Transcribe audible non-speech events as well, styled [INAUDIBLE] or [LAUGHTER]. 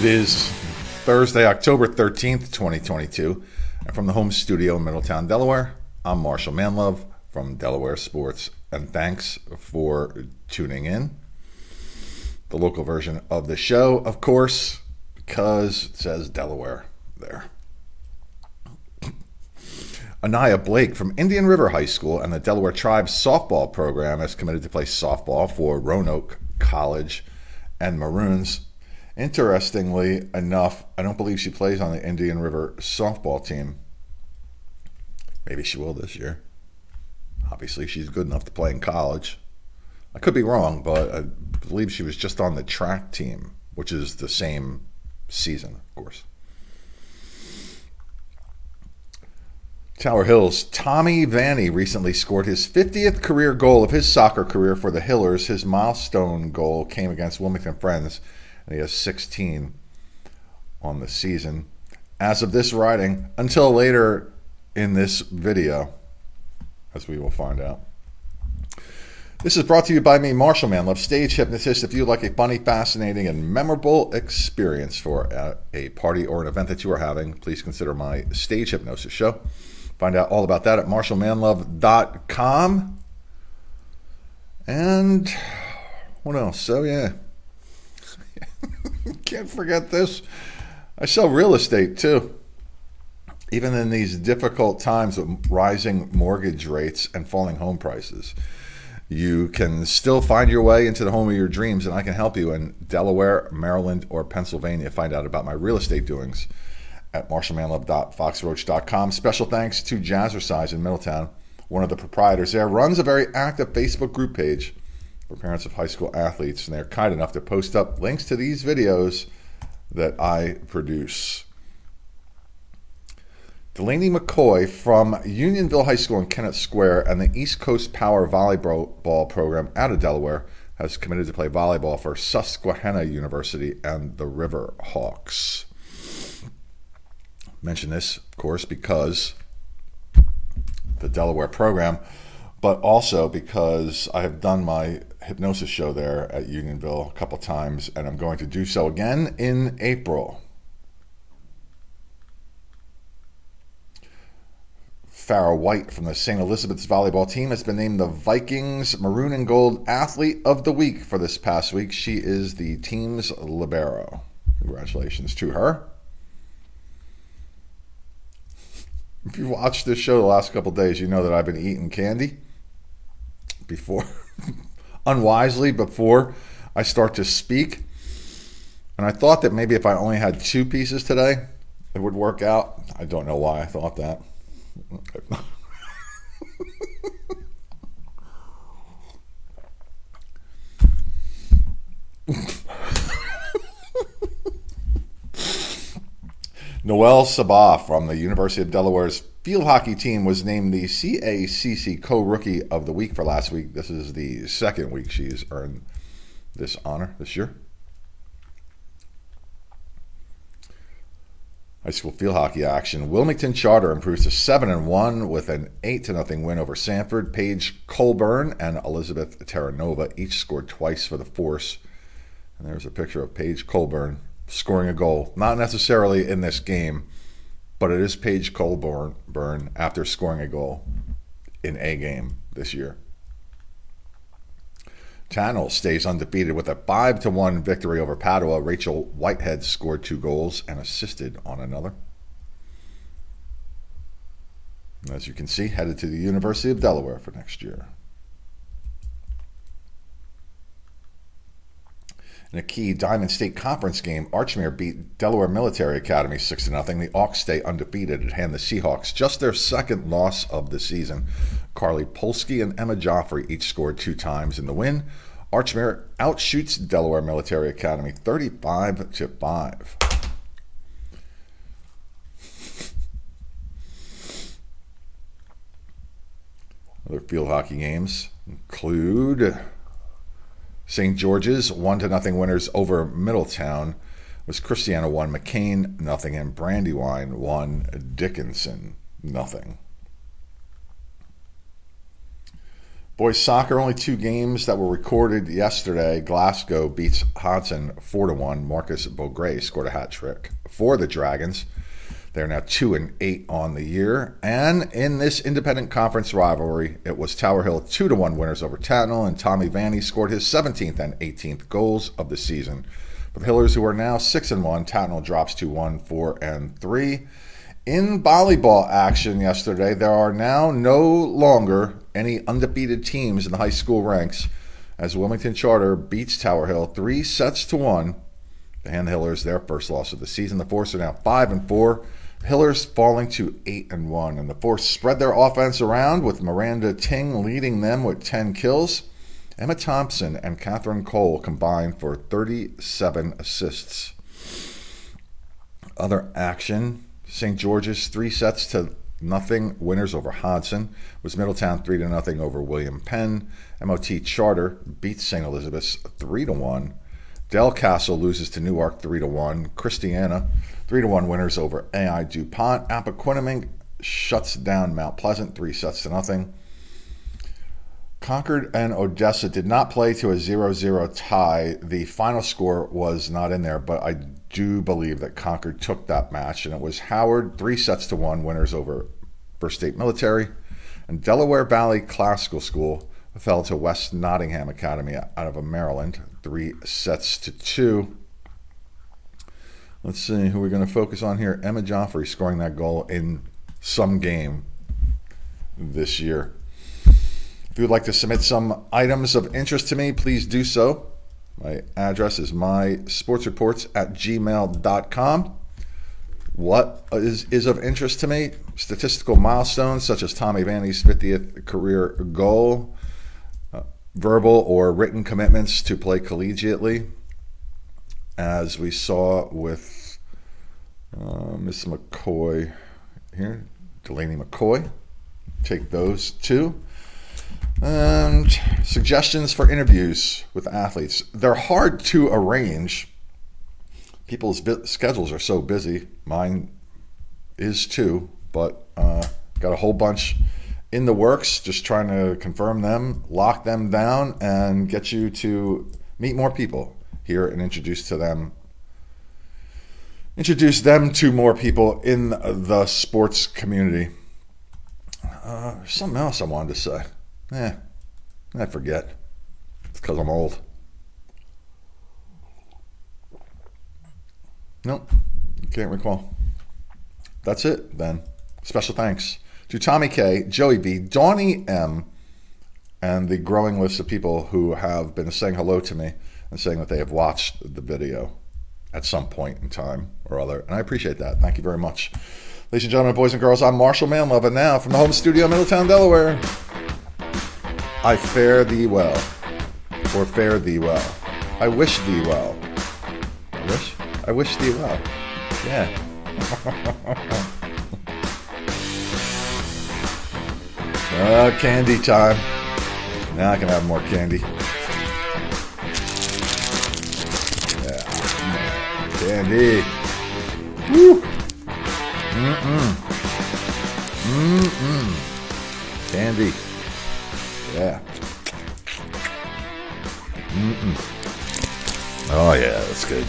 It is Thursday, October 13th, 2022. And from the home studio in Middletown, Delaware, I'm Marshall Manlove from Delaware Sports. And thanks for tuning in. The local version of the show, of course, because it says Delaware there. [COUGHS] Anaya Blake from Indian River High School and the Delaware Tribes softball program is committed to play softball for Roanoke College and Maroons. Interestingly enough, I don't believe she plays on the Indian River softball team. Maybe she will this year. Obviously, she's good enough to play in college. I could be wrong, but I believe she was just on the track team, which is the same season, of course. Tower Hills. Tommy Vanny recently scored his 50th career goal of his soccer career for the Hillers. His milestone goal came against Wilmington Friends, he has 16 on the season. As of this writing, until later in this video, as we will find out. This is brought to you by me, Marshall Manlove, stage hypnotist. If you like a funny, fascinating, and memorable experience for a, a party or an event that you are having, please consider my stage hypnosis show. Find out all about that at marshallmanlove.com. And what else? So, yeah. [LAUGHS] Can't forget this. I sell real estate too. Even in these difficult times of rising mortgage rates and falling home prices, you can still find your way into the home of your dreams, and I can help you in Delaware, Maryland, or Pennsylvania. Find out about my real estate doings at marshallmanlove.foxroach.com. Special thanks to Jazzercise in Middletown, one of the proprietors there, runs a very active Facebook group page for parents of high school athletes, and they're kind enough to post up links to these videos that I produce. Delaney McCoy from Unionville High School in Kennett Square and the East Coast Power Volleyball Program out of Delaware has committed to play volleyball for Susquehanna University and the River Hawks mention this, of course, because the Delaware program, but also because I have done my hypnosis show there at Unionville a couple times, and I'm going to do so again in April. Farrah White from the St. Elizabeth's volleyball team has been named the Vikings Maroon and Gold Athlete of the Week for this past week. She is the team's libero. Congratulations to her. If you watched this show the last couple days, you know that I've been eating candy before, [LAUGHS] unwisely, before I start to speak. And I thought that maybe if I only had two pieces today, it would work out. I don't know why I thought that. [LAUGHS] Noel Sabah from the University of Delaware's field hockey team was named the CACC Co Rookie of the Week for last week. This is the second week she's earned this honor this year. High school field hockey action. Wilmington Charter improves to 7 and 1 with an 8 to nothing win over Sanford. Paige Colburn and Elizabeth Terranova each scored twice for the Force. And there's a picture of Paige Colburn scoring a goal. Not necessarily in this game, but it is Paige Colburn burn after scoring a goal in a game this year. Channel stays undefeated with a 5 to 1 victory over Padua. Rachel Whitehead scored two goals and assisted on another. As you can see, headed to the University of Delaware for next year. In a key Diamond State Conference game, Archmere beat Delaware Military Academy 6 0. The Hawks stay undefeated and hand the Seahawks just their second loss of the season. Carly Polsky and Emma Joffrey each scored two times in the win. Archmere outshoots Delaware Military Academy 35 to 5. Other field hockey games include St. George's one to nothing winners over Middletown was Christiana one, McKean nothing, and Brandywine one, Dickinson nothing. Boys soccer, only two games that were recorded yesterday. Glasgow beats Hodgson 4 to 1. Marcus Beaugray scored a hat trick for the Dragons. They're now 2 and 8 on the year. And in this independent conference rivalry, it was Tower Hill 2 to 1 winners over Tatnall, and Tommy Vanny scored his 17th and 18th goals of the season. For the Hillers, who are now 6 and 1, Tatnall drops to 1, 4 and 3. In volleyball action yesterday, there are now no longer any undefeated teams in the high school ranks as Wilmington Charter beats Tower Hill three sets to Hand Hillers, their first loss of the season. The Force are now five and four. Hillers falling to eight and one, and the Force spread their offense around with Miranda Ting leading them with ten kills. Emma Thompson and Catherine Cole combined for 37 assists. Other action St. George's three sets to nothing winners over Hodgson Was Middletown three to nothing over William Penn. MOT Charter beats St. Elizabeth's three to one. Delcastle loses to Newark three to one. Christiana three to one winners over AI DuPont. Appoquinimink shuts down Mount Pleasant three sets to nothing. Concord and Odessa did not play to a 0 0 tie. The final score was not in there, but I do believe that Concord took that match, and it was Howard, three sets to one, winners over First State Military. And Delaware Valley Classical School fell to West Nottingham Academy out of Maryland, three sets to two. Let's see who we're going to focus on here. Emma Joffrey scoring that goal in some game this year. If you would like to submit some items of interest to me, please do so. My address is mysportsreports at gmail.com. What is, is of interest to me? Statistical milestones such as Tommy Vanny's 50th career goal, verbal or written commitments to play collegiately, as we saw with uh, Miss McCoy here, Delaney McCoy. Take those two. And suggestions for interviews with athletes. They're hard to arrange. People's schedules are so busy. Mine is too, but uh, got a whole bunch in the works. Just trying to confirm them, lock them down, and get you to meet more people here and introduce to them introduce them to more people in the sports community. Uh, something else I wanted to say. Eh, I forget. It's because I'm old. Nope, can't recall. That's it then. Special thanks to Tommy K, Joey B, Donnie M, and the growing list of people who have been saying hello to me and saying that they have watched the video at some point in time or other. And I appreciate that. Thank you very much. Ladies and gentlemen, boys and girls, I'm Marshall Manlove, and now from the home studio, in Middletown, Delaware. I fare thee well, or fare thee well. I wish thee well. I wish? I wish thee well. Yeah. [LAUGHS] uh, candy time. Now I can have more candy. Yeah. Candy. Woo. Mm-mm. Mm-mm. Candy. Yeah. Mm-mm. Oh, yeah, that's good.